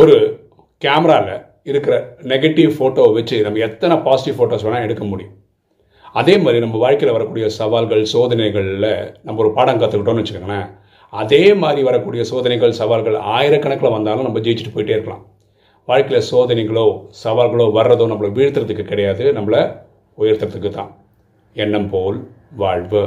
ஒரு கேமராவில் இருக்கிற நெகட்டிவ் ஃபோட்டோவை வச்சு நம்ம எத்தனை பாசிட்டிவ் ஃபோட்டோஸ் வேணால் எடுக்க முடியும். அதே மாதிரி நம்ம வாழ்க்கையில் வரக்கூடிய சவால்கள் சோதனைகளில் நம்ம ஒரு பாடம் கற்றுக்கிட்டோம்னு வச்சுக்கோங்களேன். அதே மாதிரி வரக்கூடிய சோதனைகள் சவால்கள் ஆயிரக்கணக்கில் வந்தாலும் நம்ம ஜெயிச்சுட்டு போயிட்டே இருக்கலாம். வாழ்க்கையில் சோதனைகளோ சவால்களோ வர்றதோ நம்மளை வீழ்த்துறதுக்கு கிடையாது நம்மளை உயர்த்துறதுக்கு தான். எண்ணம் போல் வாழ்வு.